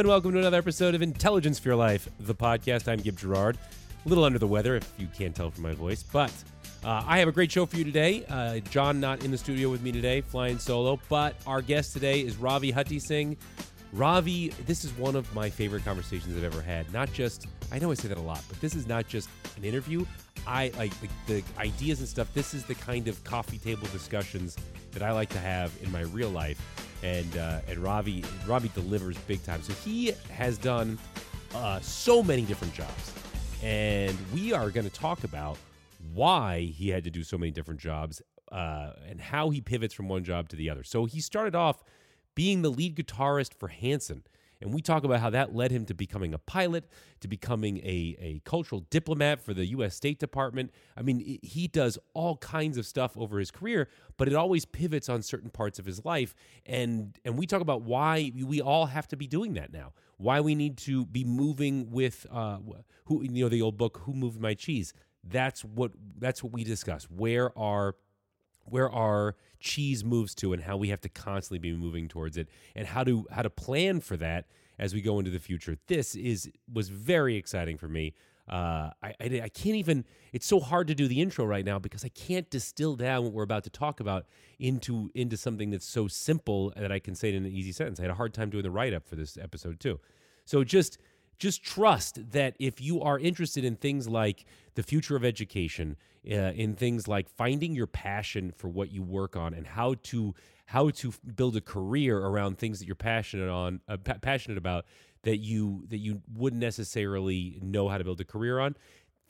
and welcome to another episode of Intelligence for Your Life, the podcast. I'm Gib Gerard. A little under the weather, if you can't tell from my voice, but uh, I have a great show for you today. Uh, John not in the studio with me today, flying solo, but our guest today is Ravi Hutheesing. Ravi, this is one of my favorite conversations I've ever had. Not just, I know I say that a lot, but this is not just an interview. I like the, the ideas and stuff. This is the kind of coffee table discussions that I like to have in my real life. And uh, and Ravi Ravi delivers big time. So he has done uh, so many different jobs, and we are going to talk about why he had to do so many different jobs uh, and how he pivots from one job to the other. So he started off being the lead guitarist for Hanson. And we talk about how that led him to becoming a pilot, to becoming a, a cultural diplomat for the U.S. State Department. I mean, he does all kinds of stuff over his career, but it always pivots on certain parts of his life. And and we talk about why we all have to be doing that now. Why we need to be moving with uh, who you know the old book "Who Moved My Cheese." That's what that's what we discuss. Where are where our cheese moves to and how we have to constantly be moving towards it and how to how to plan for that as we go into the future. This is was very exciting for me. Uh, I, I, I can't even. It's so hard to do the intro right now because I can't distill down what we're about to talk about into into something that's so simple that I can say it in an easy sentence. I had a hard time doing the write up for this episode too. So just just trust that if you are interested in things like the future of education, uh, in things like finding your passion for what you work on and how to how to build a career around things that you're passionate on uh, pa- passionate about that you that you wouldn't necessarily know how to build a career on,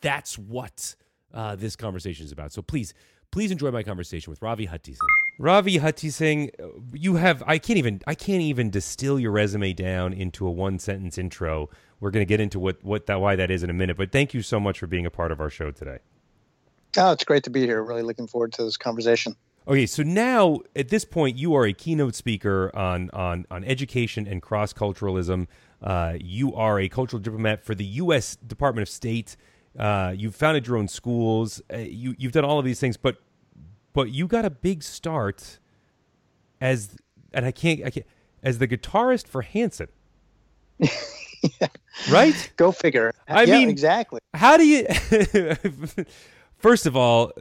that's what uh, this conversation is about. So please please enjoy my conversation with Ravi Hutheesing. Ravi Hutheesing, you have I can't even I can't even distill your resume down into a one sentence intro. We're going to get into what what that why that is in a minute, but thank you so much for being a part of our show today. Oh, it's great to be here. Really looking forward to this conversation. Okay, so now at this point, you are a keynote speaker on on on education and cross culturalism. Uh, you are a cultural diplomat for the U.S. Department of State. Uh, you've founded your own schools. Uh, you you've done all of these things, but but you got a big start as and I can't I can't as the guitarist for Hanson. Right? Go figure. I yeah, mean, exactly. How do you? First of all,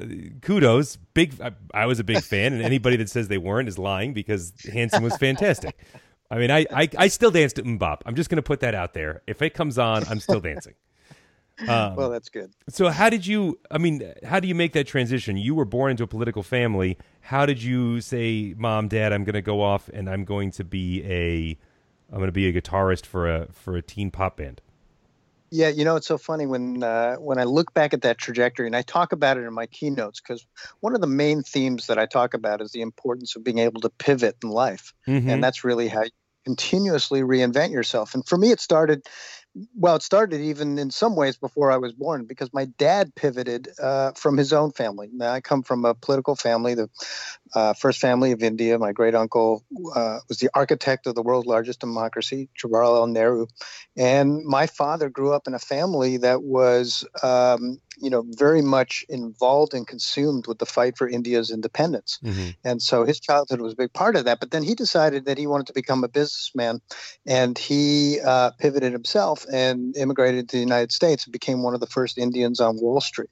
kudos. Big. I, I, was a big fan, and anybody that says they weren't is lying because Hanson was fantastic. I mean, I I, I still dance to MMMBop. I'm just going to put that out there. If it comes on, I'm still dancing. Um, well, that's good. So, how did you? I mean, how do you make that transition? You were born into a political family. How did you say, "Mom, Dad, I'm going to go off and I'm going to be a, I'm going to be a guitarist for a for a teen pop band"? Yeah, you know it's so funny when uh, when I look back at that trajectory, and I talk about it in my keynotes because one of the main themes that I talk about is the importance of being able to pivot in life, mm-hmm. and that's really how you continuously reinvent yourself. And for me, it started well, it started even in some ways before I was born because my dad pivoted uh, from his own family. Now, I come from a political family, the uh, first family of India. My great uncle uh, was the architect of the world's largest democracy, Jawaharlal Nehru. And my father grew up in a family that was um, you know, very much involved and consumed with the fight for India's independence. Mm-hmm. And so his childhood was a big part of that. But then he decided that he wanted to become a businessman and he uh, pivoted himself and immigrated to the United States and became one of the first Indians on Wall Street.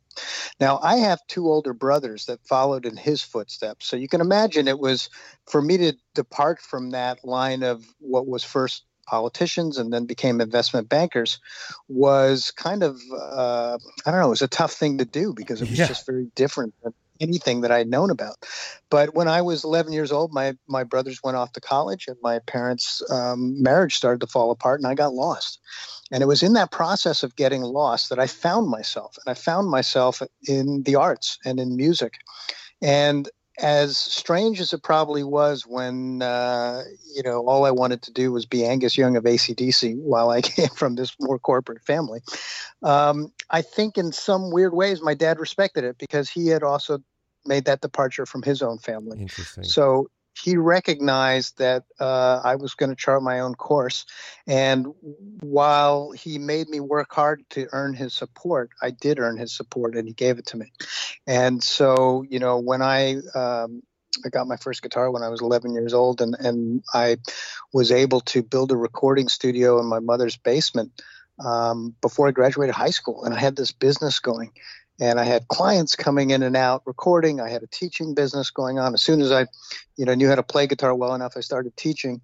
Now, I have two older brothers that followed in his footsteps. So you can imagine it was for me to depart from that line of what was first politicians and then became investment bankers was kind of uh, I don't know it was a tough thing to do because it was yeah. just very different than anything that I had known about. But when I was 11 years old, my my brothers went off to college and my parents' um, marriage started to fall apart and I got lost. And it was in that process of getting lost that I found myself and I found myself in the arts and in music. And as strange as it probably was when uh, you know all I wanted to do was be Angus Young of ACDC while I came from this more corporate family, um, I think in some weird ways my dad respected it because he had also made that departure from his own family. Interesting. So he recognized that uh, I was going to chart my own course. And while he made me work hard to earn his support, I did earn his support and he gave it to me. And so, you know, when I um, I got my first guitar when I was 11 years old, and and I was able to build a recording studio in my mother's basement um, before I graduated high school, and I had this business going. And I had clients coming in and out recording. I had a teaching business going on. As soon as I, you know, knew how to play guitar well enough, I started teaching.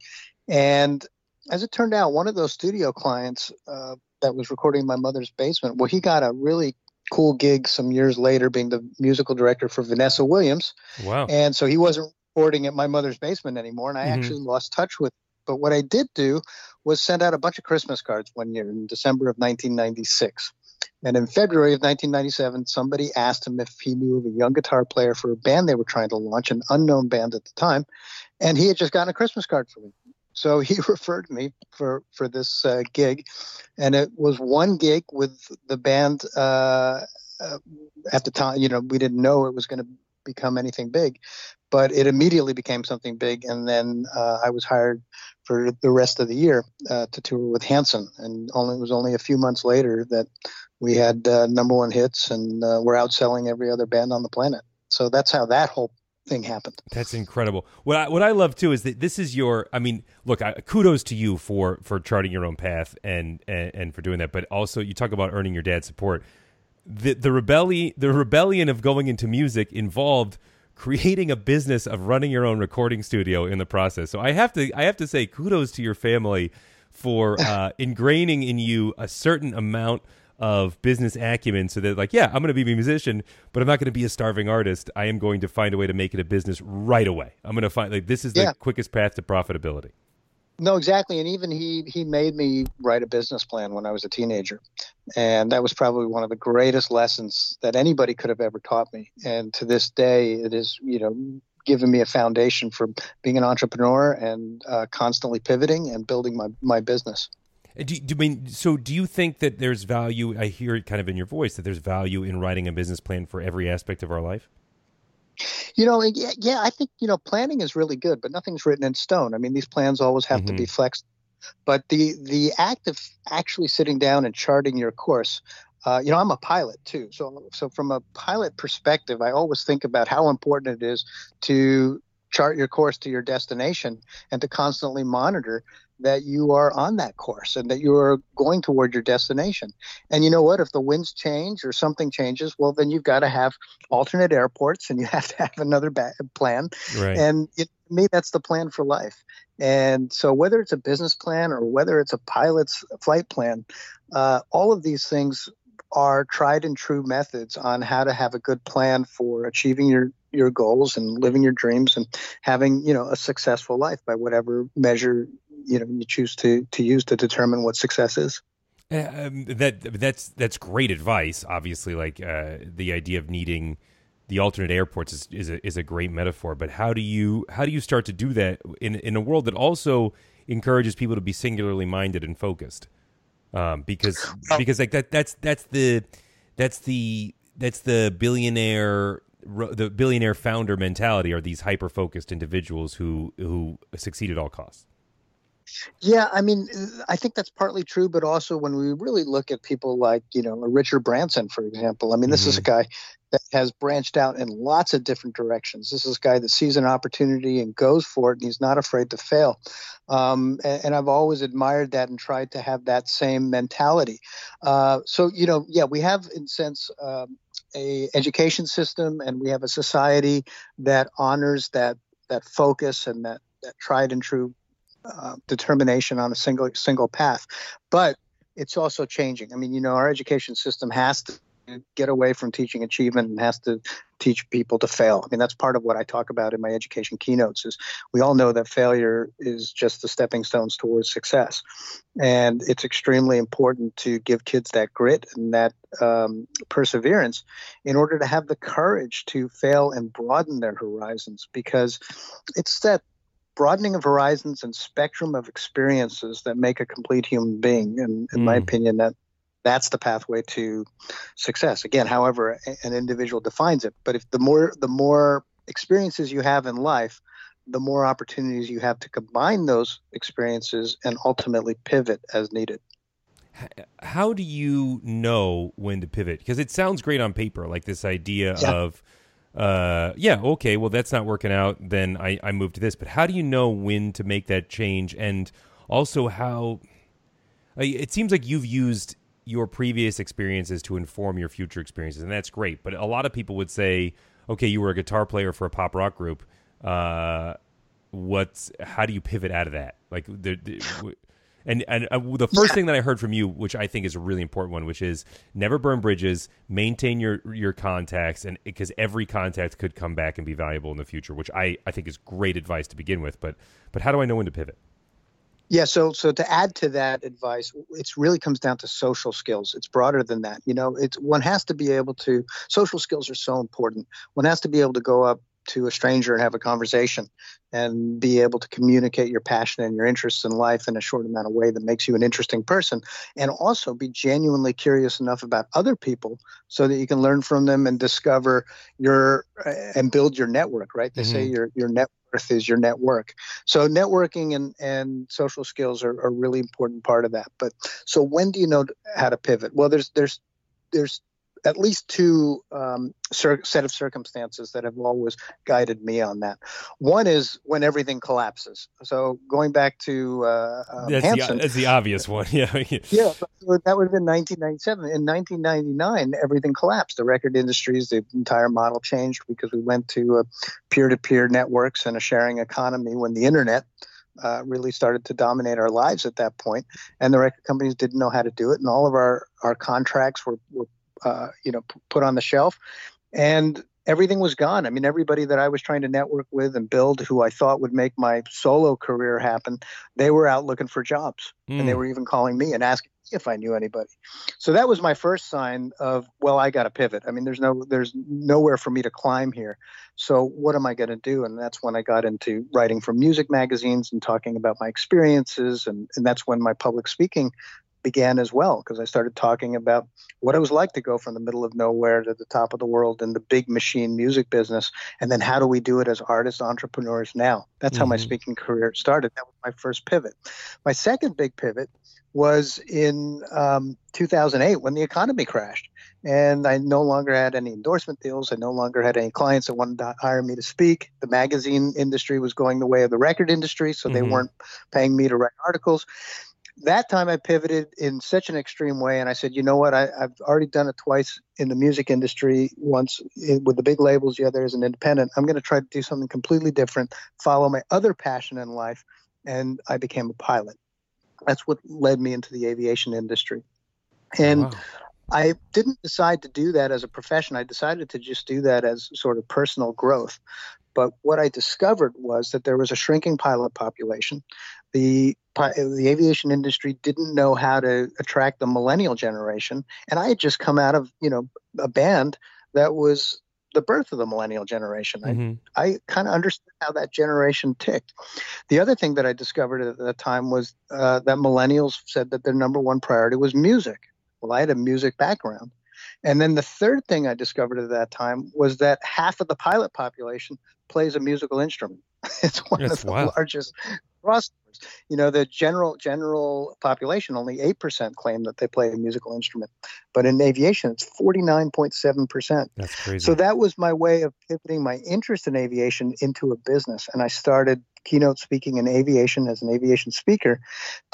And as it turned out, one of those studio clients uh, that was recording in my mother's basement, well, he got a really cool gig some years later being the musical director for Vanessa Williams. Wow. And so he wasn't recording at my mother's basement anymore, and I mm-hmm. actually lost touch with. Him. But what I did do was send out a bunch of Christmas cards one year in December of 1996. And in February of 1997, somebody asked him if he knew of a young guitar player for a band they were trying to launch, an unknown band at the time. And he had just gotten a Christmas card for me. So he referred me for for this uh, gig, and it was one gig with the band. Uh, uh, at the time, you know, we didn't know it was going to become anything big, but it immediately became something big. And then uh, I was hired for the rest of the year uh, to tour with Hanson, and only it was only a few months later that we had uh, number one hits, and we're outselling every other band on the planet. So that's how that whole thing happened. That's incredible. What I, what I love too is that this is your. I mean, look, I, kudos to you for for charting your own path and, and and for doing that. But also, you talk about earning your dad's support. The the rebellion the rebellion of going into music involved creating a business of running your own recording studio in the process. So I have to I have to say kudos to your family for uh, ingraining in you a certain amount of business acumen so that like yeah i'm going to be a musician but i'm not going to be a starving artist. I am going to find a way to make it a business right away. I'm going to find like this is the yeah. quickest path to profitability. No exactly and even he he made me write a business plan when i was a teenager and that was probably one of the greatest lessons that anybody could have ever taught me and to this day it is you know given me a foundation for being an entrepreneur and uh, constantly pivoting and building my, my business do, do, mean so? Do you think that there's value? I hear it kind of in your voice that there's value in writing a business plan for every aspect of our life. You know, yeah, yeah, I think you know planning is really good, but nothing's written in stone. I mean, these plans always have mm-hmm. to be mm-hmm. flexed. But the the act of actually sitting down and charting your course, uh, you know, I'm a pilot too. So so from a pilot perspective, I always think about how important it is to chart your course to your destination and to constantly monitor that you are on that course and that you are going toward your destination. And you know what? If the winds change or something changes, well, then you've got to have alternate airports and you have to have another ba- plan. Right. And it, to me, that's the plan for life. And so, whether it's a business plan or whether it's a pilot's flight plan, uh, all of these things are tried and true methods on how to have a good plan for achieving your your goals and living your dreams and having you know a successful life by whatever measure you know you choose to to use to determine what success is. Um, that that's that's great advice. Obviously, like uh, the idea of needing the alternate airports is is a, is a great metaphor. But how do you how do you start to do that in in a world that also encourages people to be singularly minded and focused? Um, because because like that that's that's the that's the that's the billionaire the billionaire founder mentality are these hyper focused individuals who who succeed at all costs. Yeah, I mean, I think that's partly true, but also when we really look at people like, you know, Richard Branson, for example, I mean, this mm-hmm. is a mm-hmm. guy that has branched out in lots of different directions. This is a guy that sees an opportunity and goes for it, and he's not afraid to fail. Um, and, and, I've always admired that and tried to have that same mentality. Uh, so, you know, yeah, we have, in sense, um, a education system, and we have a society that honors that that focus and that that tried and true uh, determination on a single single path. But it's also changing. I mean, you know, our education system has to get away from teaching achievement and has to teach people to fail. I mean, that's part of what I talk about in my education keynotes is we all know that failure is just the stepping stones towards success. And it's extremely important to give kids that grit and that um, perseverance in order to have the courage to fail and broaden their horizons because it's that broadening of horizons and spectrum of experiences that make a complete human being. And in mm. my opinion, that that's the pathway to success. Again, however an individual defines it. But if the more the more experiences you have in life, the more opportunities you have to combine those experiences and ultimately pivot as needed. How do you know when to pivot? Because it sounds great on paper, like this idea yeah. of uh, yeah, okay, well, that's not working out. Then I, I move to this. But how do you know when to make that change? And also, how it seems like you've used your previous experiences to inform your future experiences, and that's great. But a lot of people would say, okay, you were a guitar player for a pop rock group. Uh, what's how do you pivot out of that? Like the, the and and uh, the first thing that I heard from you, which I think is a really important one, which is never burn bridges, maintain your your contacts, and because every contact could come back and be valuable in the future, which I I think is great advice to begin with. But but how do I know when to pivot? Yeah, so so to add to that advice, it really comes down to social skills. It's broader than that. You know, it's one has to be able to social skills are so important. One has to be able to go up to a stranger and have a conversation and be able to communicate your passion and your interests in life in a short amount of way that makes you an interesting person. And also be genuinely curious enough about other people so that you can learn from them and discover your and build your network right? They mm-hmm. say your your net worth is your network. So networking and and social skills are a really important part of that. But so when do you know how to pivot? Well there's there's there's at least two um, set of circumstances that have always guided me on that. One is when everything collapses. So going back to uh, um, that's, Hanson, the, that's the obvious one. Yeah, yeah. That would have been 1997. In 1999, everything collapsed. The record industries, the entire model changed because we went to uh, peer-to-peer networks and a sharing economy when the internet. Uh, really started to dominate our lives at that point, and the record companies didn't know how to do it, and all of our our contracts were, were uh, you know, p- put on the shelf, and everything was gone. I mean, everybody that I was trying to network with and build, who I thought would make my solo career happen, they were out looking for jobs, mm. and they hmm. were even calling me and asking if I knew anybody. So that was my first sign of, well, I got to pivot. I mean, there's no, there's nowhere for me to climb here. So what am I going to do? And that's when I got into writing for music magazines and talking about my experiences, and, and that's when my public speaking began as well because I started talking about what it was like to go from the middle of nowhere to the top of the world in the big machine music business. And then how do we do it as artists, entrepreneurs now? That's mm-hmm. how my mm-hmm. speaking career started. That was my first pivot. My second big pivot was in um, 2008 when the economy crashed. And I no longer had any endorsement deals. I no longer had any clients that wanted to hire me to speak. The magazine industry was going the way of the record industry, so mm-hmm. they weren't paying me to write articles that time I pivoted in such an extreme way, and I said, you know what? I, have already done it twice in the music industry. Once eh, with the big labels, the other as an independent. I'm going to try to do something completely different, follow my other passion in life, and I became a pilot. That's what led me into the aviation industry, and. Wow. I didn't decide to do that as a profession. I decided to just do that as sort of personal growth. But what I discovered was that there was a shrinking pilot population. The the aviation industry didn't know how to attract the millennial generation, and I had just come out of you know a band that was the birth of the millennial generation. Mm-hmm. I, I kind of understood how that generation ticked. The other thing that I discovered at the time was uh, that millennials said that their number one priority was music. Well, I had a music background. And then the third thing I discovered at that time was that half of the pilot population plays a musical instrument. it's one That's of the wild. largest crostovers. You know, the general general population only eight percent claim that they play a musical instrument, but in aviation it's forty nine point seven percent. That's crazy. So that was my way of pivoting my interest in aviation into a business, and I started keynote speaking in aviation as an aviation speaker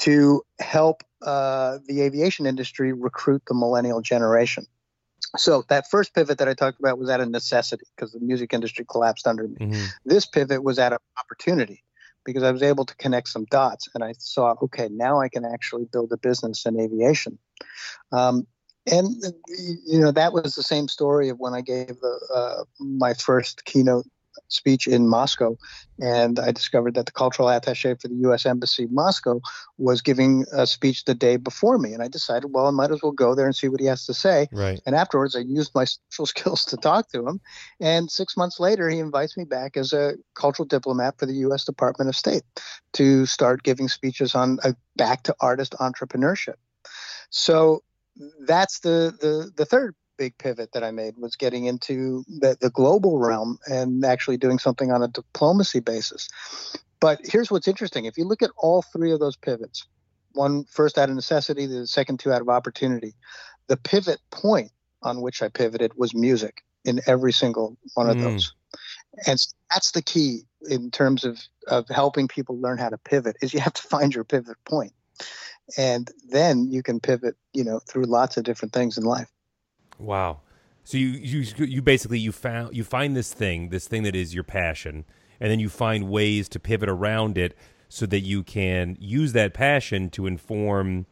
to help uh, the aviation industry recruit the millennial generation. So that first pivot that I talked about was out of necessity because the music industry collapsed under me. Mm-hmm. This pivot was out of opportunity because I was able to connect some dots and I saw, okay, now I can actually build a business in aviation. Um, and you know that was the same story of when I gave the, uh, my first keynote speech in Moscow, and I discovered that the cultural attaché for the U.S. Embassy in Moscow was giving a speech the day before me, and I decided, well, I might as well go there and see what he has to say. Right. And afterwards, I used my social skills to talk to him, and six months later, he invites me back as a cultural diplomat for the U.S. Department of State to start giving speeches on uh, back to artist entrepreneurship. So that's the the the third big pivot that I made was getting into the, the global realm and actually doing something on a diplomacy basis. But here's what's interesting: if you look at all three of those pivots, one first out of necessity, the second two out of opportunity, the pivot point on which I pivoted was music. in every single one of mm. those. And that's the key in terms of, of helping people learn how to pivot is you have to find your pivot point. And then you can pivot, you know, through lots of different things in life. Wow. So you you you basically you found you find this thing, this thing that is your passion, and then you find ways to pivot around it so that you can use that passion to inform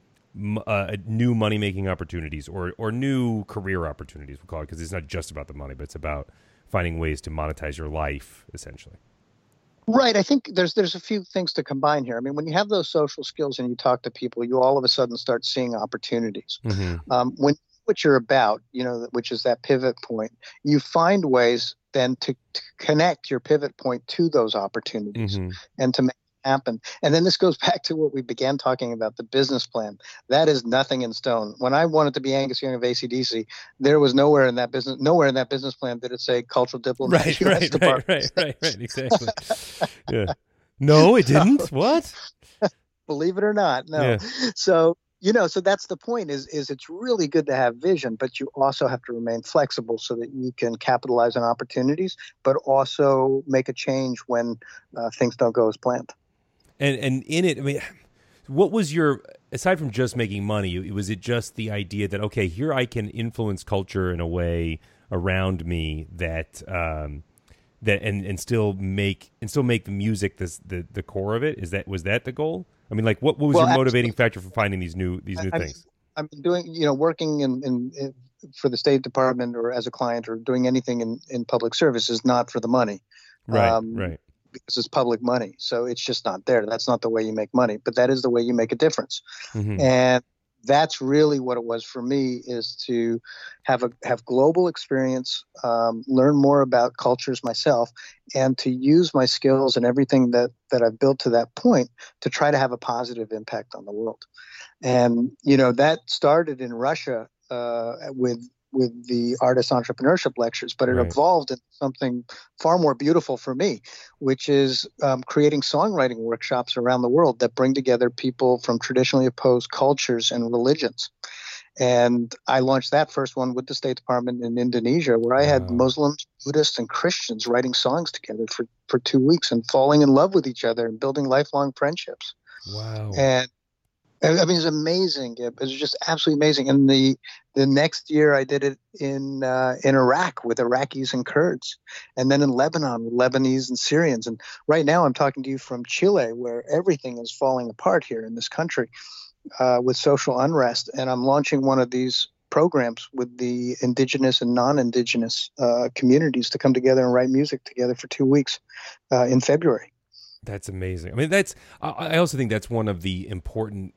uh, new money making opportunities or or new career opportunities. We call it because it's not just about the money, but it's about finding ways to monetize your life essentially. Right. I think there's there's a few things to combine here. I mean, when you have those social skills and you talk to people, you all of a sudden start seeing opportunities. Mm-hmm. Um, when what you're about, you know, which is that pivot point, you find ways then to, to connect your pivot point to those opportunities mm-hmm. and to make it happen. And then this goes back to what we began talking about the business plan. That is nothing in stone. When I wanted to be Angus Young of ACDC, there was nowhere in that business nowhere in that business plan did it say cultural diplomat. Right, right, right, right, right, right, exactly. yeah. No, it didn't. what? Believe it or not, no. Yeah. So you know so that's the point is is it's really good to have vision but you also have to remain flexible so that you can capitalize on opportunities but also make a change when uh, things don't go as planned and and in it, I mean, what was your aside from just making money? Was it just the idea that okay, here I can influence culture in a way around me that um, that and and still make and still make the music this the the core of it? Is that was that the goal? I mean, like what, what was well, your motivating factor for finding these new these new I, things? I'm doing you know working in, in, in for the State Department or as a client or doing anything in, in public service is not for the money. Right, um, right because it's public money. So it's just not there. That's not the way you make money, but that is the way you make a difference. Mm-hmm. And that's really what it was for me is to have a have global experience, um, learn more about cultures myself, and to use my skills and everything that that I've built to that point to try to have a positive impact on the world. And you know that started in Russia uh, with with the artist entrepreneurship lectures, but it right. evolved into something far more beautiful for me, which is um, creating songwriting workshops around the world that bring together people from traditionally opposed cultures and religions. And I launched that first one with the State Department in Indonesia, where I had wow. Muslims, Buddhists, and Christians writing songs together for, for two weeks and falling in love with each other and building lifelong friendships. Wow. And I mean, it's amazing. It was just absolutely amazing. And the the next year, I did it in uh, in Iraq with Iraqis and Kurds, and then in Lebanon with Lebanese and Syrians. And right now, I'm talking to you from Chile, where everything is falling apart here in this country uh, with social unrest. And I'm launching one of these programs with the indigenous and non-indigenous uh, communities to come together and write music together for two weeks uh, in February. That's amazing. I mean, that's. I also think that's one of the important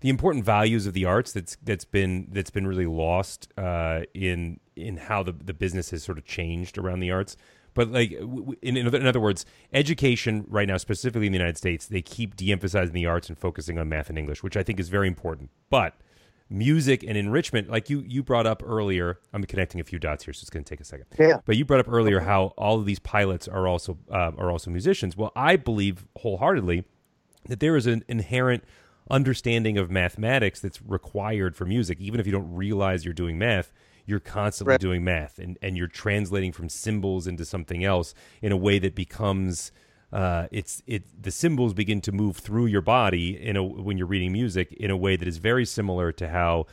the important values of the arts that's that's been that's been really lost uh, in in how the the business has sort of changed around the arts. But like in, in other words, education right now, specifically in the United States, they keep de-emphasizing the arts and focusing on math and English, which I think is very important. But music and enrichment, like you you brought up earlier, I'm connecting a few dots here, so it's going to take a second. Yeah. But you brought up earlier how all of these pilots are also uh, are also musicians. Well, I believe wholeheartedly that there is an inherent understanding of mathematics that's required for music. Even if you don't realize you're doing math, you're constantly right. doing math and, and you're translating from symbols into something else in a way that becomes uh, it's it the symbols begin to move through your body in a when you're reading music in a way that is very similar to how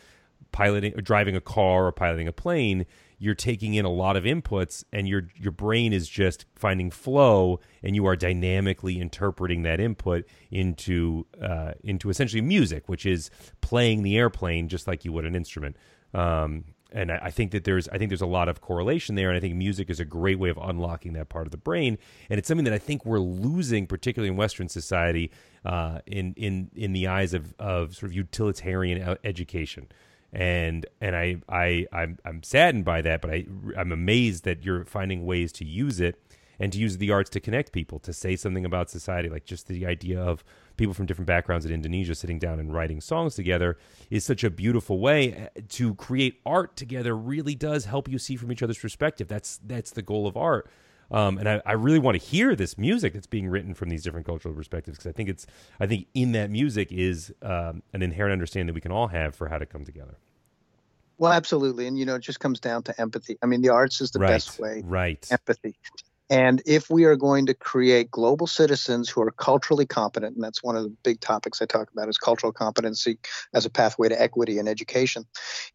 piloting or driving a car or piloting a plane you're taking in a lot of inputs and your your brain is just finding flow and you are dynamically interpreting that input into uh, into essentially music which is playing the airplane just like you would an instrument. Um, and I, I, think that there's I think there's a lot of correlation there and I think music is a great way of unlocking that part of the brain and it's something that I think we're losing particularly in Western society uh, in in in the eyes of of sort of utilitarian education. And and I I I'm, I'm saddened by that, but I I'm amazed that you're finding ways to use it and to use the arts to connect people, to say something about society, like just the idea of people from different backgrounds in Indonesia sitting down and writing songs together is such a beautiful way to create art together. Really does help you see from each other's perspective. That's that's the goal of art. Um, and I, I, really want to hear this music that's being written from these different cultural perspectives because I think it's I think in that music is um, an inherent understanding that we can all have for how to come together. Well, absolutely, and you know, it just comes down to empathy. I mean, the arts is the right. best way. Right. Empathy. And if we are going to create global citizens who are culturally competent, and that's one of the big topics I talk about is cultural competency as a pathway to equity in education.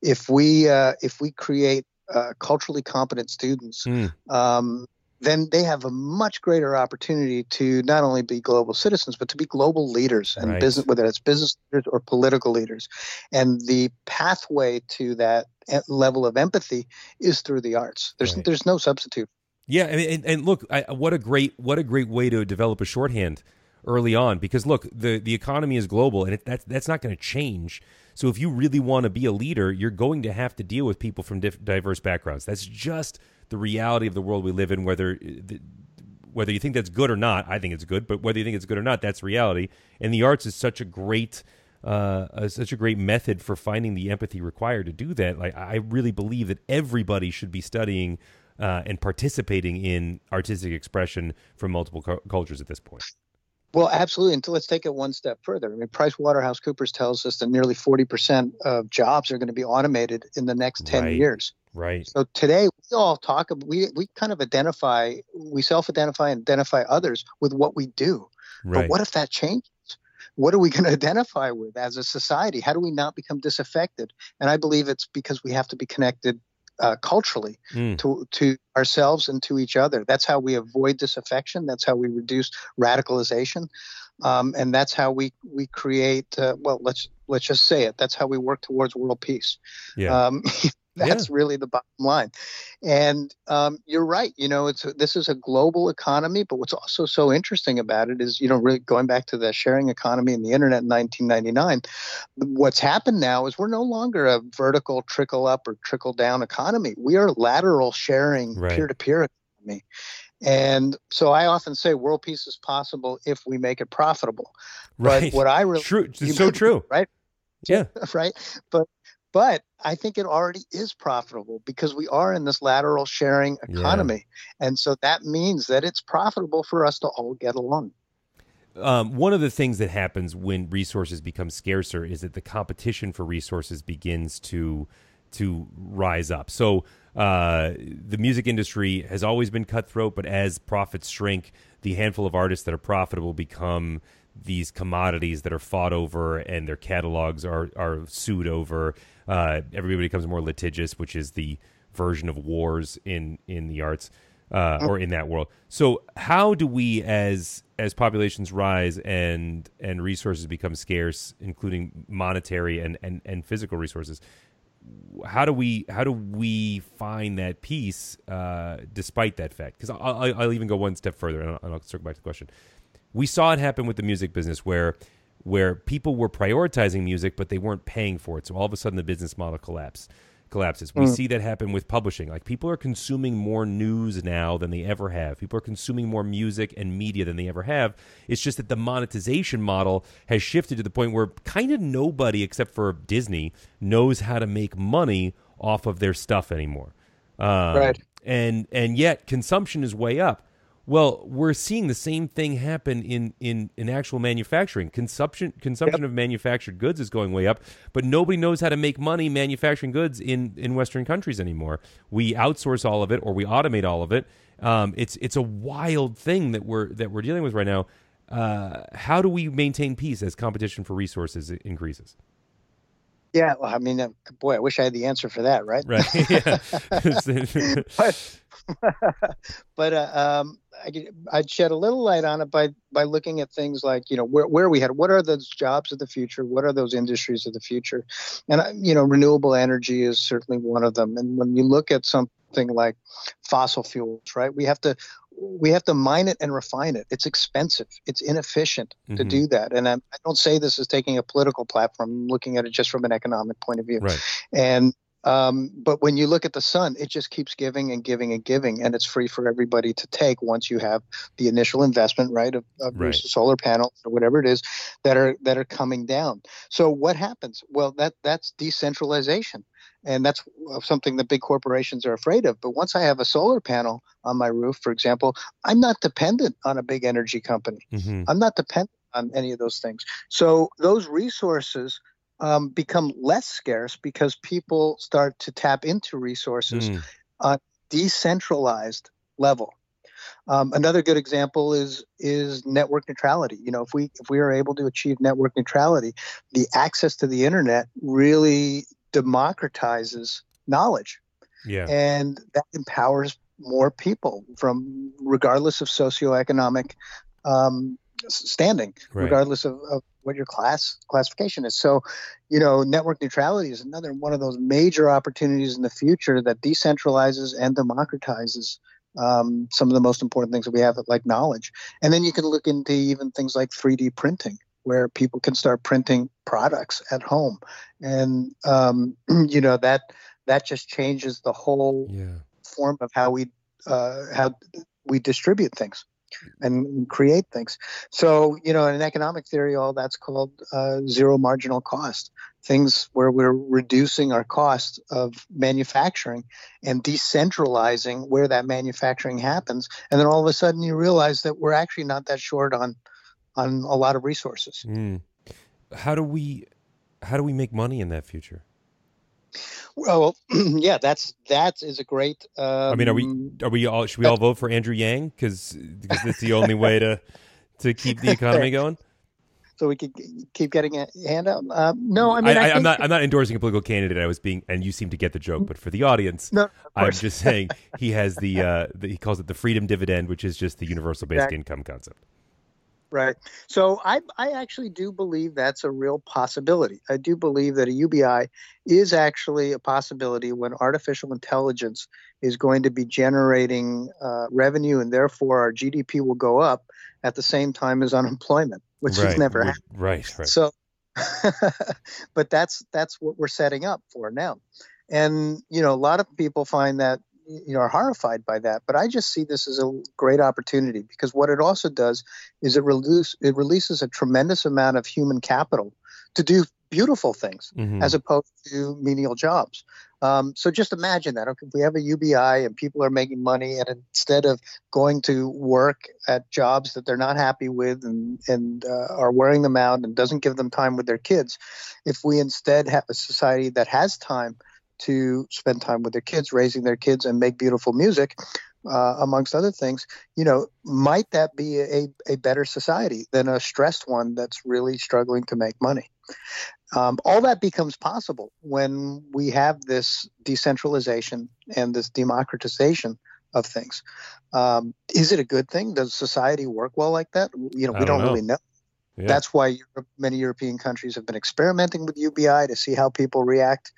If we uh, if we create uh, culturally competent students, mm. um, then they have a much greater opportunity to not only be global citizens, but to be global leaders and right. business, whether it's business leaders or political leaders. And the pathway to that level of empathy is through the arts. There's right. there's no substitute. Yeah, and, and look, I, what a great what a great way to develop a shorthand early on because look, the the economy is global and it, that's that's not going to change. So if you really want to be a leader, you're going to have to deal with people from diff- diverse backgrounds. That's just the reality of the world we live in. Whether whether you think that's good or not, I think it's good. But whether you think it's good or not, that's reality. And the arts is such a great uh, such a great method for finding the empathy required to do that. Like I really believe that everybody should be studying uh, and participating in artistic expression from multiple cu- cultures at this point. Well, absolutely. And let's take it one step further. I mean, Price Waterhouse Coopers tells us that nearly 40% of jobs are going to be automated in the next 10 right. years. Right. So today we all talk we we kind of identify we self-identify and identify others with what we do. Right. But what if that changes? What are we going to identify with as a society? How do we not become disaffected? And I believe it's because we have to be connected uh, culturally mm. to to ourselves and to each other. That's how we avoid disaffection. That's how we reduce radicalization, um, and that's how we we create. Uh, well, let's let's just say it. That's how we work towards world peace. Yeah. Um, That's yeah. really the bottom line. And um, you're right. You know, it's this is a global economy, but what's also so interesting about it is, you know, really going back to the sharing economy and the internet in 1999. What's happened now is we're no longer a vertical trickle up or trickle down economy. We are lateral sharing, peer to peer economy. And so I often say world peace is possible if we make it profitable. Right. But what I really true, it's so true. Right. Yeah. Right. But but I think it already is profitable because we are in this lateral sharing economy. Yeah. And so that means that it's profitable for us to all get along. Um, one of the things that happens when resources become scarcer is that the competition for resources begins to to rise up. So uh, the music industry has always been cutthroat, but as profits shrink, the handful of artists that are profitable become these commodities that are fought over and their catalogs are are sued over. Uh, everybody becomes more litigious, which is the version of wars in in the arts uh, or in that world. So, how do we, as as populations rise and and resources become scarce, including monetary and and, and physical resources? How do we how do we find that peace uh, despite that fact? Because I'll, I'll, even go one step further, and I'll, and I'll circle back to the question we saw it happen with the music business where where people were prioritizing music but they weren't paying for it. So all of a sudden the business model collapsed collapses. We mm. see that happen with publishing. Like people are consuming more news now than they ever have. People are consuming more music and media than they ever have. It's just that the monetization model has shifted to the point where kind of nobody except for Disney knows how to make money off of their stuff anymore. Um, right. And and yet consumption is way up. Well, we're seeing the same thing happen in in, in actual manufacturing. Consumption consumption yep. of manufactured goods is going way up, but nobody knows how to make money manufacturing goods in in Western countries anymore. We outsource all of it or we automate all of it. Um, it's it's a wild thing that we're that we're dealing with right now. Uh, how do we maintain peace as competition for resources increases? Yeah, well, I mean, uh, boy, I wish I had the answer for that, right? Right. but but uh, um, I, would shed a little light on it by by looking at things like you know where where we had what are those jobs of the future, what are those industries of the future, and uh, you know renewable energy is certainly one of them. And when you look at something like fossil fuels, right, we have to we have to mine it and refine it. It's expensive. It's inefficient mm-hmm. to do that. And I, I, don't say this as taking a political platform. I'm looking at it just from an economic point of view. Right. And um, but when you look at the sun, it just keeps giving and giving and giving, and it's free for everybody to take once you have the initial investment, right, of, of right. solar panels or whatever it is that are that are coming down. So what happens? Well, that that's decentralization, and that's something that big corporations are afraid of. But once I have a solar panel on my roof, for example, I'm not dependent on a big energy company. Mm-hmm. I'm not dependent on any of those things. So those resources um, become less scarce because people start to tap into resources mm. on decentralized level. Um, another good example is is network neutrality. You know, if we if we are able to achieve network neutrality, the access to the internet really democratizes knowledge. Yeah. And that empowers more people from regardless of socioeconomic um, standing, right. regardless of, of, what your class classification is. So, you know, network neutrality is another one of those major opportunities in the future that decentralizes and democratizes um, some of the most important things that we have, like knowledge. And then you can look into even things like 3D printing, where people can start printing products at home, and um, you know that that just changes the whole yeah. form of how we uh, how we distribute things and create things. So, you know, in economic theory, all that's called uh, zero marginal cost. Things where we're reducing our cost of manufacturing and decentralizing where that manufacturing happens. And then all of a sudden you realize that we're actually not that short on on a lot of resources. Mm. How do we how do we make money in that future? Well, yeah, that's that is a great. Um, I mean, are we um, are we all should we all vote for Andrew Yang because because it's the only way to to keep the economy going. So we could keep getting a handout. Uh, no, I mean, I, am not. I'm not endorsing a political candidate. I was being, and you seem to get the joke. But for the audience, no, I'm just saying he has the, uh, the, he calls it the freedom dividend, which is just the universal basic exactly. income concept. Right. So I, I actually do believe that's a real possibility. I do believe that a UBI is actually a possibility when artificial intelligence is going to be generating uh, revenue and therefore our GDP will go up at the same time as unemployment, which right. has never happened. Right. Right. So, but that's that's what we're setting up for now. And you know, a lot of people find that you know are horrified by that but i just see this as a great opportunity because what it also does is it release it releases a tremendous amount of human capital to do beautiful things mm-hmm. as opposed to menial jobs um, so just imagine that okay, if we have a ubi and people are making money and instead of going to work at jobs that they're not happy with and, and uh, are wearing them out and doesn't give them time with their kids if we instead have a society that has time to spend time with their kids, raising their kids, and make beautiful music, uh, amongst other things, you know, might that be a, a better society than a stressed one that's really struggling to make money? Um, all that becomes possible when we have this decentralization and this democratization of things. Um, is it a good thing? Does society work well like that? You know, we don't, don't know. really know. Yeah. That's why Europe, many European countries have been experimenting with UBI to see how people react.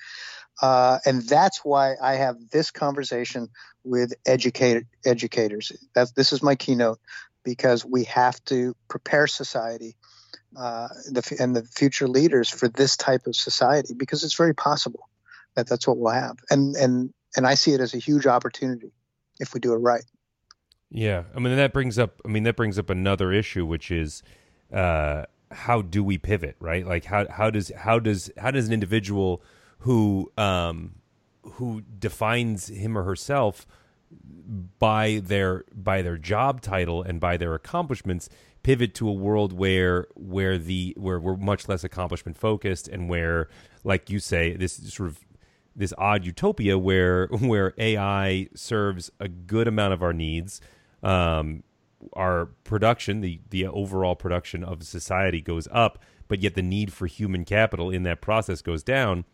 Uh, and that's why I have this conversation with educated educators. That this is my keynote because we have to prepare society uh, the, and the future leaders for this type of society because it's very possible that that's what we'll have. And and and I see it as a huge opportunity if we do it right. Yeah, I mean that brings up. I mean that brings up another issue, which is uh, how do we pivot, right? Like how how does how does how does an individual who um, who defines him or herself by their by their job title and by their accomplishments pivot to a world where where the where we're much less accomplishment focused and where like you say this sort of this odd utopia where where AI serves a good amount of our needs um, our production the the overall production of society goes up but yet the need for human capital in that process goes down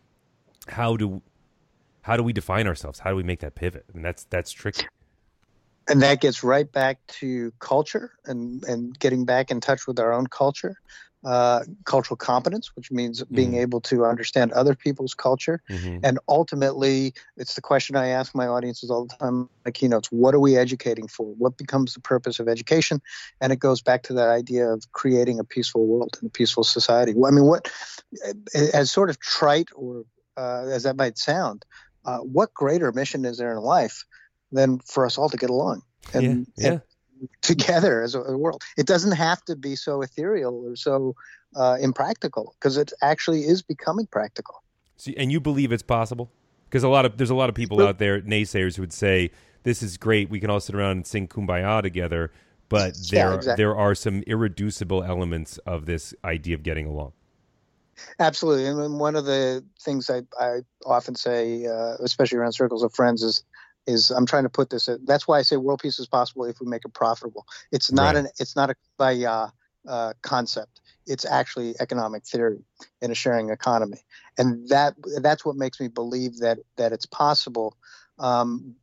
how do how do we define ourselves? How do we make that pivot? And that's that's tricky. And that gets right back to culture and and getting back in touch with our own culture, uh, cultural competence, which means being mm-hmm. able to understand other people's culture, mm-hmm. and ultimately, it's the question I ask my audiences all the time. My keynotes: What are we educating for? What becomes the purpose of education? And it goes back to that idea of creating a peaceful world and a peaceful society. I mean, what as sort of trite or uh, as that might sound, uh, what greater mission is there in life than for us all to get along and, yeah, yeah. and together as a, a, world? It doesn't have to be so ethereal or so uh, impractical because it actually is becoming practical. See, and you believe it's possible? Because a lot of there's a lot of people out there, naysayers, who would say this is great. We can all sit around and sing "Kumbaya" together, but there yeah, exactly. there are some irreducible elements of this idea of getting along. Absolutely, and one of the things I, I often say, uh, especially around circles of friends, is is I'm trying to put this. That's why I say world peace is possible if we make it profitable. It's not right. an it's not a by uh, uh, concept. It's actually economic theory in a sharing economy, and that that's what makes me believe that that it's possible. Um,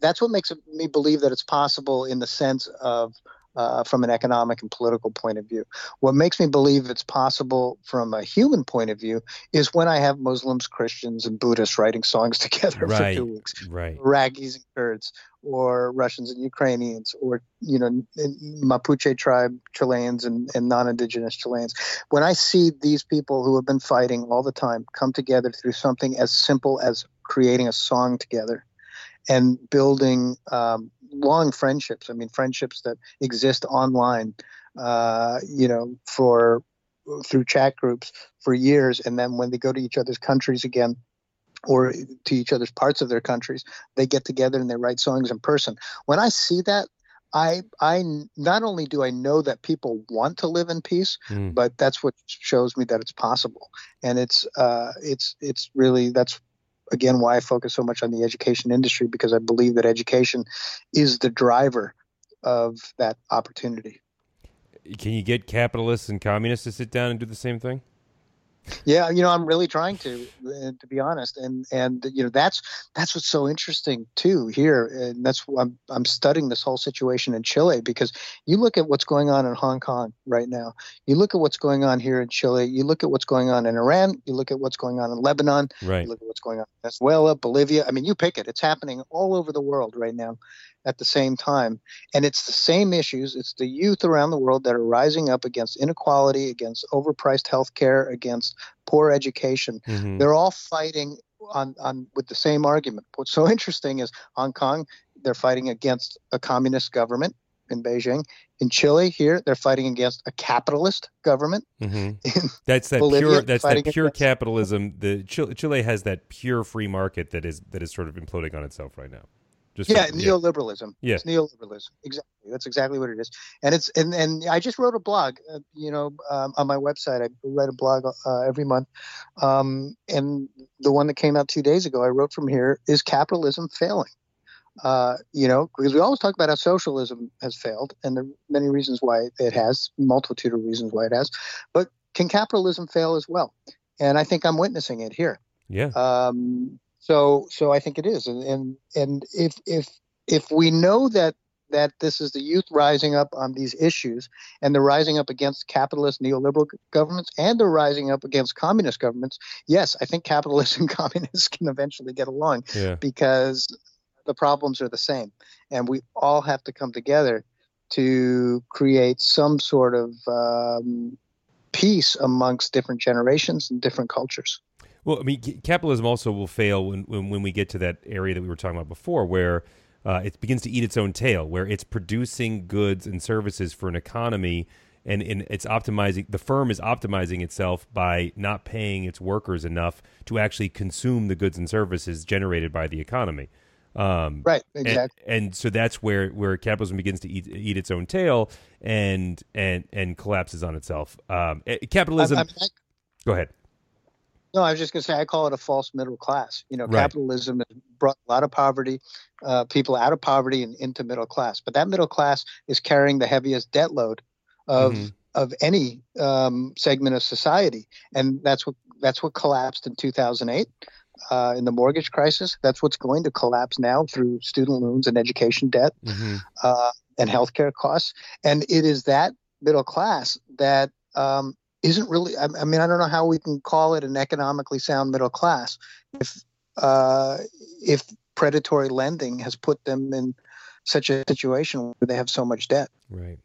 that's what makes me believe that it's possible in the sense of uh, from an economic and political point of view. What makes me believe it's possible from a human point of view is when I have Muslims, Christians, and Buddhists writing songs together right. for two weeks, right? Iraqis and Kurds, or Russians and Ukrainians, or you know Mapuche tribe Chileans and, and non-indigenous Chileans. When I see these people who have been fighting all the time come together through something as simple as creating a song together and building um, long friendships. I mean, friendships that exist online, uh, you know, for through chat groups for years, and then when they go to each other's countries again, or to each other's parts of their countries, they get together and they write songs in person. When I see that, I I not only do I know that people want to live in peace, mm. but that's what shows me that it's possible. And it's uh, it's it's really that's again why I focus so much on the education industry because I believe that education is the driver of that opportunity. Can you get capitalists and communists to sit down and do the same thing? Yeah, you know, I'm really trying to, to be honest, and and you know that's that's what's so interesting too here, and that's I'm I'm studying this whole situation in Chile because you look at what's going on in Hong Kong right now, you look at what's going on here in Chile, you look at what's going on in Iran, you look at what's going on in Lebanon, right. you look at what's going on in Venezuela, Bolivia. I mean, you pick it; it's happening all over the world right now, at the same time. And it's the same issues. It's the youth around the world that are rising up against inequality, against overpriced health care, against poor education. Mm-hmm. They're all fighting on, on with the same argument. What's so interesting is Hong Kong, they're fighting against a communist government in Beijing. In Chile, here they're fighting against a capitalist government. Mm-hmm. That's that Bolivia, pure. That's that pure against, capitalism. The Chile, Chile has that pure free market that is that is sort of imploding on itself right now. Just yeah, neoliberalism. Yeah, it's neoliberalism. Exactly. That's exactly what it is. And it's and and I just wrote a blog. Uh, you know, um, on my website, I write a blog uh, every month. Um, and the one that came out two days ago, I wrote from here: Is capitalism failing? Uh, you know, because we always talk about how socialism has failed, and there are many reasons why it has, multitude of reasons why it has. But can capitalism fail as well? And I think I'm witnessing it here. Yeah. Um, so so I think it is, and and and if if if we know that that this is the youth rising up on these issues, and they're rising up against capitalist neoliberal governments, and they're rising up against communist governments. Yes, I think capitalists and communists can eventually get along yeah. because the problems are the same, and we all have to come together to create some sort of um, peace amongst different generations and different cultures. Well, I mean, capitalism also will fail when, when, when we get to that area that we were talking about before, where uh, it begins to eat its own tail, where it's producing goods and services for an economy, and, and it's optimizing. The firm is optimizing itself by not paying its workers enough to actually consume the goods and services generated by the economy. Um, right, exactly. And, and, so that's where, where capitalism begins to eat, eat its own tail and and and collapses on itself. Um, eh, capitalism. I, I, go ahead. No, I was just going to say I call it a false middle class. You know, right. capitalism has brought a lot of poverty, uh, people out of poverty and into middle class. But that middle class is carrying the heaviest debt load of mm-hmm. of any um, segment of society, and that's what that's what collapsed in 2008 uh, in the mortgage crisis. That's what's going to collapse now through student loans and education debt mm-hmm. uh, and healthcare costs. And it is that middle class that um, isn't really I, mean i don't know how we can call it an economically sound middle class if uh, if predatory lending has put them in such a situation where they have so much debt. Right.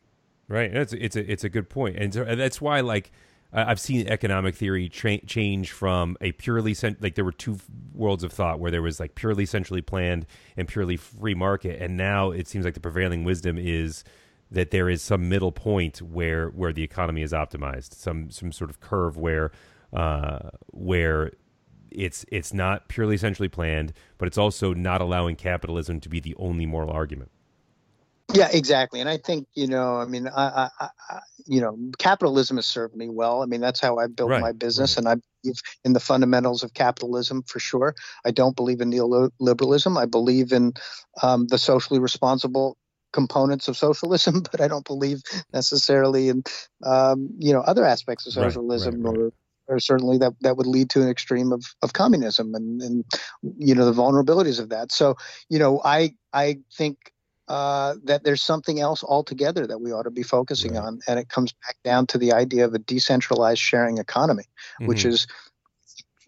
Right. It's a it's a good point. And that's why like I've seen economic theory tra- change from a purely cent- like there were two worlds of thought where there was like purely centrally planned and purely free market, and now it seems like the prevailing wisdom is that there is some middle point where where the economy is optimized, some some sort of curve where uh, where it's it's not purely centrally planned, but it's also not allowing capitalism to be the only moral argument. Yeah, exactly. And I think you know, I mean, I, I, I, you know, capitalism has served me well. I mean, that's how I built right, my business, right. and I believe in the fundamentals of capitalism for sure. I don't believe in neoliberalism. I believe in um, the socially responsible components of socialism, but I don't believe necessarily in um, you know other aspects of socialism right, or or certainly that, that would lead to an extreme of, of communism and, and you know the vulnerabilities of that. So you know I I think uh, that there's something else altogether that we ought to be focusing right. on, and it comes back down to the idea of a decentralized sharing economy, mm-hmm. which is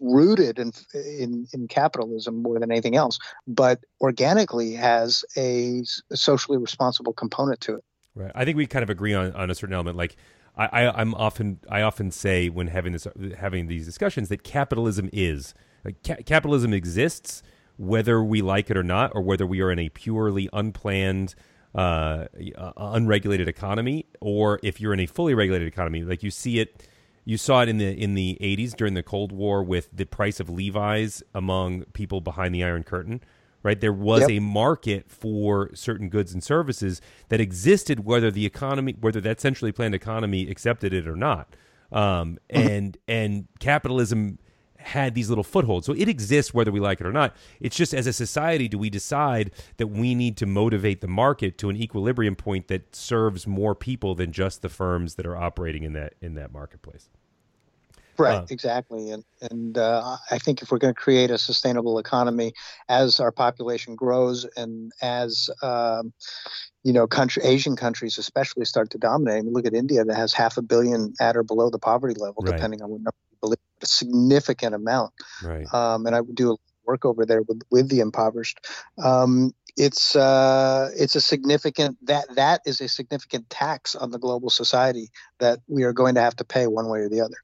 rooted in, in, in capitalism more than anything else, but organically has a, socially responsible component to it. Right. I think we kind of agree on, on a certain element. Like I, I am often I often say when having this having these discussions that capitalism is like ca- capitalism exists whether we like it or not, or whether we are in a purely unplanned, uh, uh, unregulated economy, or if you're in a fully regulated economy, like you see it. You saw it in the in the 80s during the Cold War with the price of Levi's among people behind the Iron Curtain right? There was yep. a market for certain goods and services that existed, whether the economy, whether that centrally planned economy accepted it or not. Um, mm-hmm. and and capitalism had these little footholds. So it exists whether we like it or not. It's just as a society, do we decide that we need to motivate the market to an equilibrium point that serves more people than just the firms that are operating in that in that marketplace? Right, uh, exactly, and and uh, I think if we're going to create a sustainable economy as our population grows and as um, you know, country Asian countries especially start to dominate. I mean, look at India that has half a billion at or below the poverty level, right. depending on what number you believe, a significant amount. Right. Um, and I would do work over there with with the impoverished. Um, it's uh, it's a significant that that is a significant tax on the global society that we are going to have to pay one way or the other.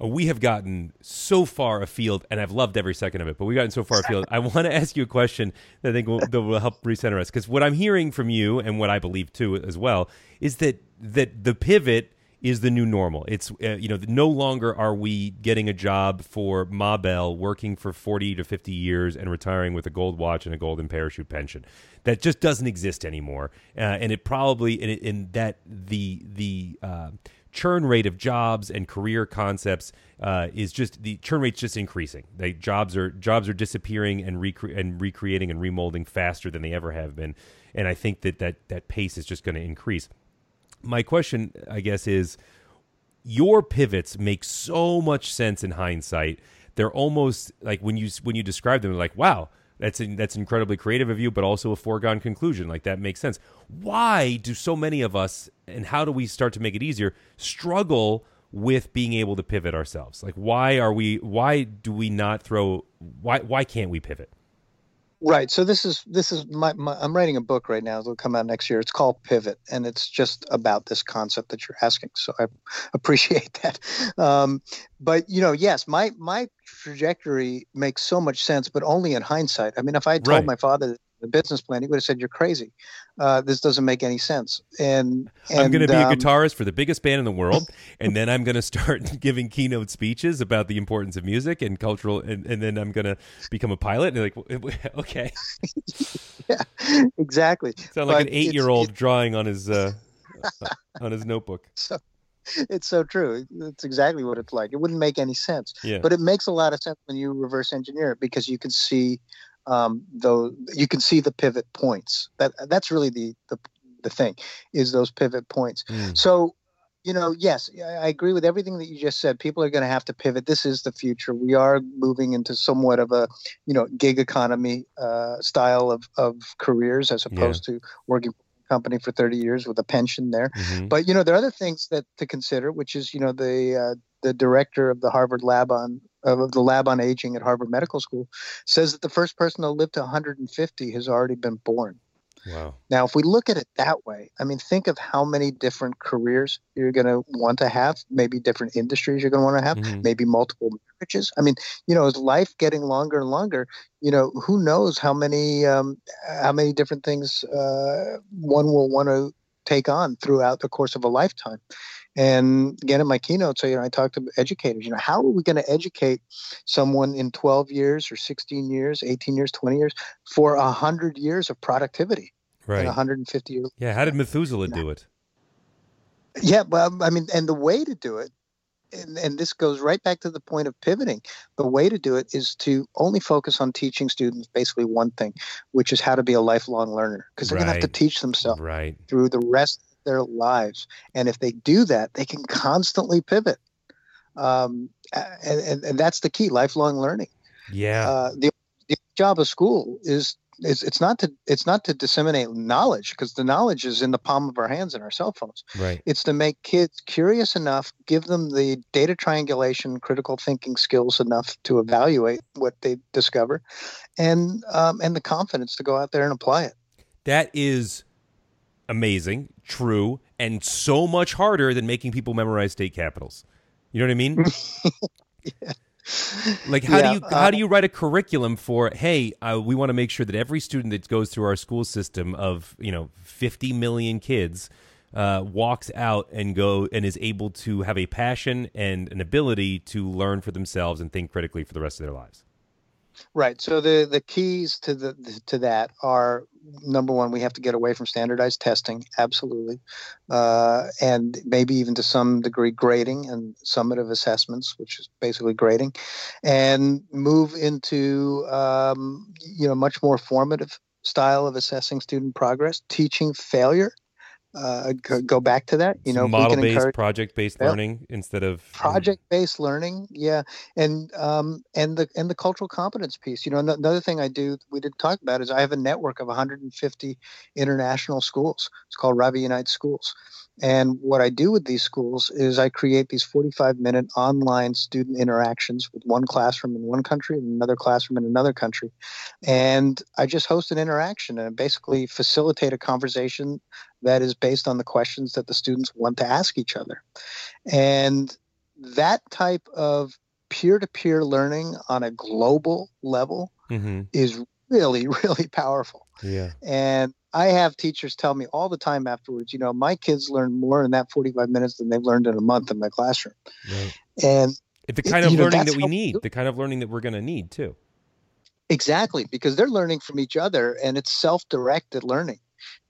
Uh, we have gotten so far afield, and I've loved every second of it. But we've gotten so far afield. I want to ask you a question that I think will, that will help recenter us, because what I'm hearing from you, and what I believe too as well, is that that the pivot is the new normal. It's uh, you know no longer are we getting a job for Ma Bell, working for 40 to 50 years and retiring with a gold watch and a golden parachute pension. That just doesn't exist anymore, uh, and it probably in, in that the the uh, churn rate of jobs and career concepts uh, is just the churn rate's just increasing. They jobs are jobs are disappearing and recre- and recreating and remolding faster than they ever have been, and I think that that that pace is just going to increase. My question, I guess, is your pivots make so much sense in hindsight. They're almost like when you when you describe them, like wow that's that's incredibly creative of you, but also a foregone conclusion. Like that makes sense. Why do so many of us, and how do we start to make it easier, struggle with being able to pivot ourselves? Like why are we? Why do we not throw? Why why can't we pivot? Right. So this is this is my, my, I'm writing a book right now. It'll come out next year. It's called Pivot, and it's just about this concept that you're asking. So I appreciate that. Um, but you know, yes, my my trajectory makes so much sense, but only in hindsight. I mean, if I told right. my father the business plan, he would have said, "You're crazy. Uh, this doesn't make any sense." And, and I'm going to be um, a guitarist for the biggest band in the world, and then I'm going to start giving keynote speeches about the importance of music and cultural, and, and then I'm going to become a pilot. And like, okay, yeah, exactly. Sound like but an eight year old drawing on his uh, on his notebook. So it's so true. It's exactly what it's like. It wouldn't make any sense. Yeah. But it makes a lot of sense when you reverse engineer it because you can see um, though you can see the pivot points. That that's really the the, the thing is those pivot points. Mm. So you know, yes, I agree with everything that you just said. People are going to have to pivot. This is the future. We are moving into somewhat of a, you know, gig economy uh, style of, of careers as opposed yeah. to working company for 30 years with a pension there. Mm-hmm. But you know, there are other things that to consider, which is you know the uh, the director of the Harvard lab on of the lab on aging at Harvard Medical School, says that the first person to live to 150 has already been born. Wow. Now, if we look at it that way, I mean, think of how many different careers you're going to want to have, maybe different industries you're going to want to have, mm-hmm. maybe multiple marriages. I mean, you know, is life getting longer and longer? You know, who knows how many um, how many different things uh, one will want to take on throughout the course of a lifetime. And again, in my keynote, so you know, I talked to educators. You know, how are we going to educate someone in 12 years or 16 years, 18 years, 20 years for a hundred years of productivity? right. in 150 years. Yeah, how did Methuselah do it? Yeah, well, I mean, and the way to do it, and, and this goes right back to the point of pivoting. The way to do it is to only focus on teaching students basically one thing, which is how to be a lifelong learner, because they're right. going to have to teach themselves right. through the rest of their lives. And if they do that, they can constantly pivot. Um, and, and, and that's the key lifelong learning. Yeah. Uh, the, the job of school is it's, it's not to it's not to disseminate knowledge because the knowledge is in the palm of our hands in our cell phones. Right. It's to make kids curious enough, give them the data triangulation, critical thinking skills enough to evaluate what they discover, and um, and the confidence to go out there and apply it. That is amazing, true, and so much harder than making people memorize state capitals. You know what I mean? yeah. Like how yeah, do you how uh, do you write a curriculum for? Hey, uh, we want to make sure that every student that goes through our school system of you know fifty million kids uh, walks out and go and is able to have a passion and an ability to learn for themselves and think critically for the rest of their lives. Right. So the the keys to the to that are number one, we have to get away from standardized testing, absolutely, uh, and maybe even to some degree grading and summative assessments, which is basically grading, and move into um, you know much more formative style of assessing student progress, teaching failure uh, go, back to that. You know, model based, project based learning instead of um, project based learning. Yeah, and um, and the and the cultural competence piece. You know, another thing I do we didn't talk about is I have a network of 150 international schools. It's called Ravi Unites Schools, and what I do with these schools is I create these 45 minute online student interactions with one classroom in one country and another classroom in another country. And I just host an interaction and basically facilitate a conversation that is based on the questions that the students want to ask each other. And that type of peer to peer learning on a global level mm-hmm. is really, really powerful. Yeah. And I have teachers tell me all the time afterwards, you know, my kids learn more in that 45 minutes than they've learned in a month in my classroom. Right. And it's the kind of learning know, that we need, the kind of learning that we're going to need too. Exactly, because they're learning from each other and it's self directed learning.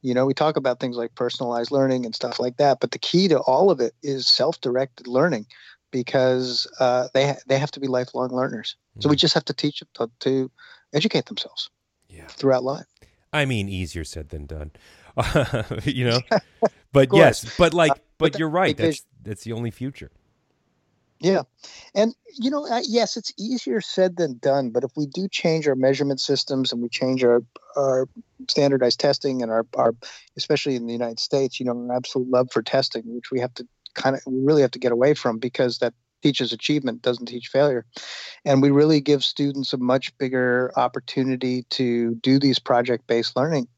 You know, we talk about things like personalized learning and stuff like that, but the key to all of it is self directed learning because uh, they, ha- they have to be lifelong learners. Mm-hmm. So we mm. just have to teach them to, to educate themselves yeah. throughout life. I mean, easier said than done. you know, but yes, but like, uh, but, but you're right. That's that's the only future. Yeah, and you know, uh, yes, it's easier said than done. But if we do change our measurement systems and we change our our standardized testing and our our, especially in the United States, you know, our absolute love for testing, which we have to kind of we really have to get away from because that teaches achievement, doesn't teach failure. And we really give students a much bigger opportunity to do these project based learning.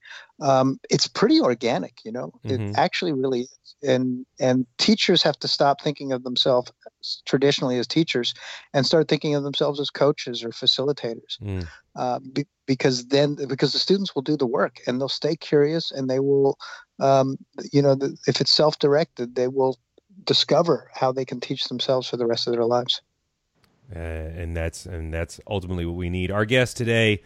Um, it's pretty organic, you know, mm-hmm. it actually really is. And, and teachers have to stop thinking of themselves traditionally as teachers and start thinking of themselves as coaches or facilitators. Mm. Uh, be, because then, because the students will do the work and they'll stay curious and they will, um, you know, the, if it's self directed, they will discover how they can teach themselves for the rest of their lives. Uh, and that's and that's ultimately what we need. Our guest today,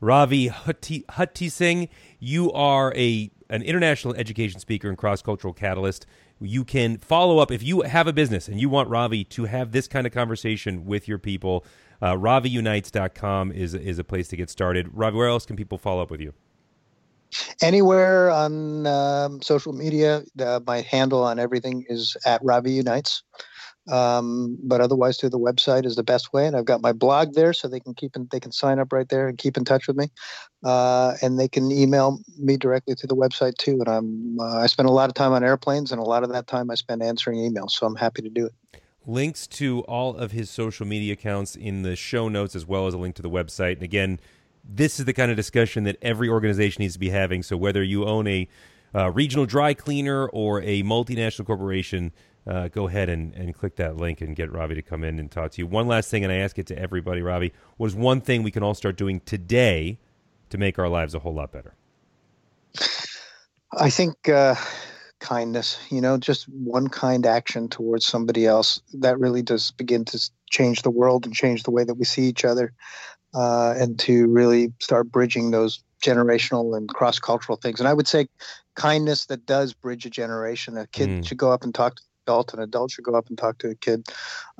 Ravi Hutheesing. You are a an international education speaker and cross cultural catalyst. You can follow up if you have a business and you want Ravi to have this kind of conversation with your people. Uh, RaviUnites.com is is a place to get started. Ravi, where else can people follow up with you? Anywhere on um, social media. Uh, my handle on everything is at Ravi Unites. Um, but otherwise, through the website is the best way, and I've got my blog there, so they can keep in, they can sign up right there and keep in touch with me, uh, and they can email me directly through the website too. And I'm uh, I spend a lot of time on airplanes, and a lot of that time I spend answering emails, so I'm happy to do it. Links to all of his social media accounts in the show notes, as well as a link to the website. And again, this is the kind of discussion that every organization needs to be having. So whether you own a uh, regional dry cleaner or a multinational corporation, uh, go ahead and, and click that link and get Ravi to come in and talk to you. One last thing, and I ask it to everybody, Ravi, was one thing we can all start doing today to make our lives a whole lot better? I think uh, kindness, you know, just one kind action towards somebody else that really does begin to change the world and change the way that we see each other. Uh, and to really start bridging those generational and cross cultural things. And I would say kindness that does bridge a generation. A kid mm. should go up and talk to an adult, an adult should go up and talk to a kid,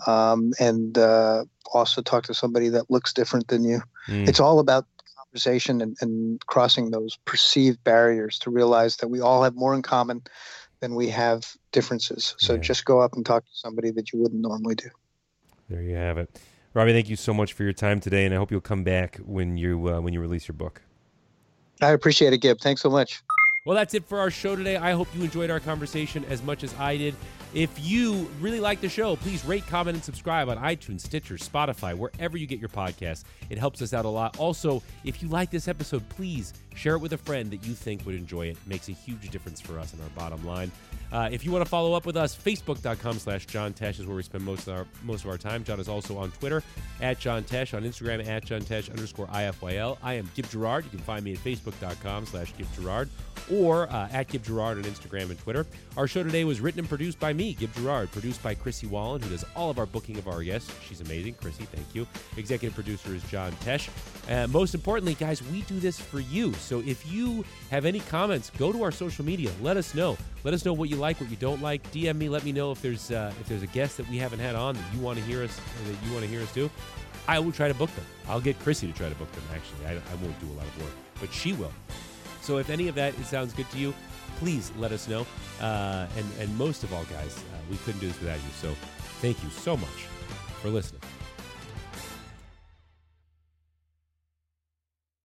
um, and uh, also talk to somebody that looks different than you. Mm. It's all about conversation and, and crossing those perceived barriers to realize that we all have more in common than we have differences. So yeah. just go up and talk to somebody that you wouldn't normally do. There you have it. Ravi, thank you so much for your time today, and I hope you'll come back when you uh, when you release your book. I appreciate it, Gib. Thanks so much. Well, that's it for our show today. I hope you enjoyed our conversation as much as I did. If you really like the show, please rate, comment, and subscribe on iTunes, Stitcher, Spotify, wherever you get your podcasts. It helps us out a lot. Also, if you like this episode, please share it with a friend that you think would enjoy it. it makes a huge difference for us and our bottom line. Uh, if you want to follow up with us, facebook.com slash John Tesh is where we spend most of our most of our time. John is also on Twitter at John Tesh, on Instagram at John Tesh underscore IFYL. I am Gib Gerard. You can find me at facebook.com slash Gib Gerard or uh, at Gib Gerard on Instagram and Twitter. Our show today was written and produced by me, Gib Gerard, produced by Chrissy Wallen, who does all of our booking of our guests. She's amazing. Chrissy, thank you. Executive producer is John Tesh. Uh, most importantly, guys, we do this for you. So if you have any comments, go to our social media. Let us know. Let us know what you like, what you don't like. DM me. Let me know if there's uh, if there's a guest that we haven't had on that you want to hear us that you want to hear us do. I will try to book them. I'll get Chrissy to try to book them. Actually, I, I won't do a lot of work, but she will. So if any of that sounds good to you, please let us know. Uh, and and most of all, guys, uh, we couldn't do this without you. So thank you so much for listening.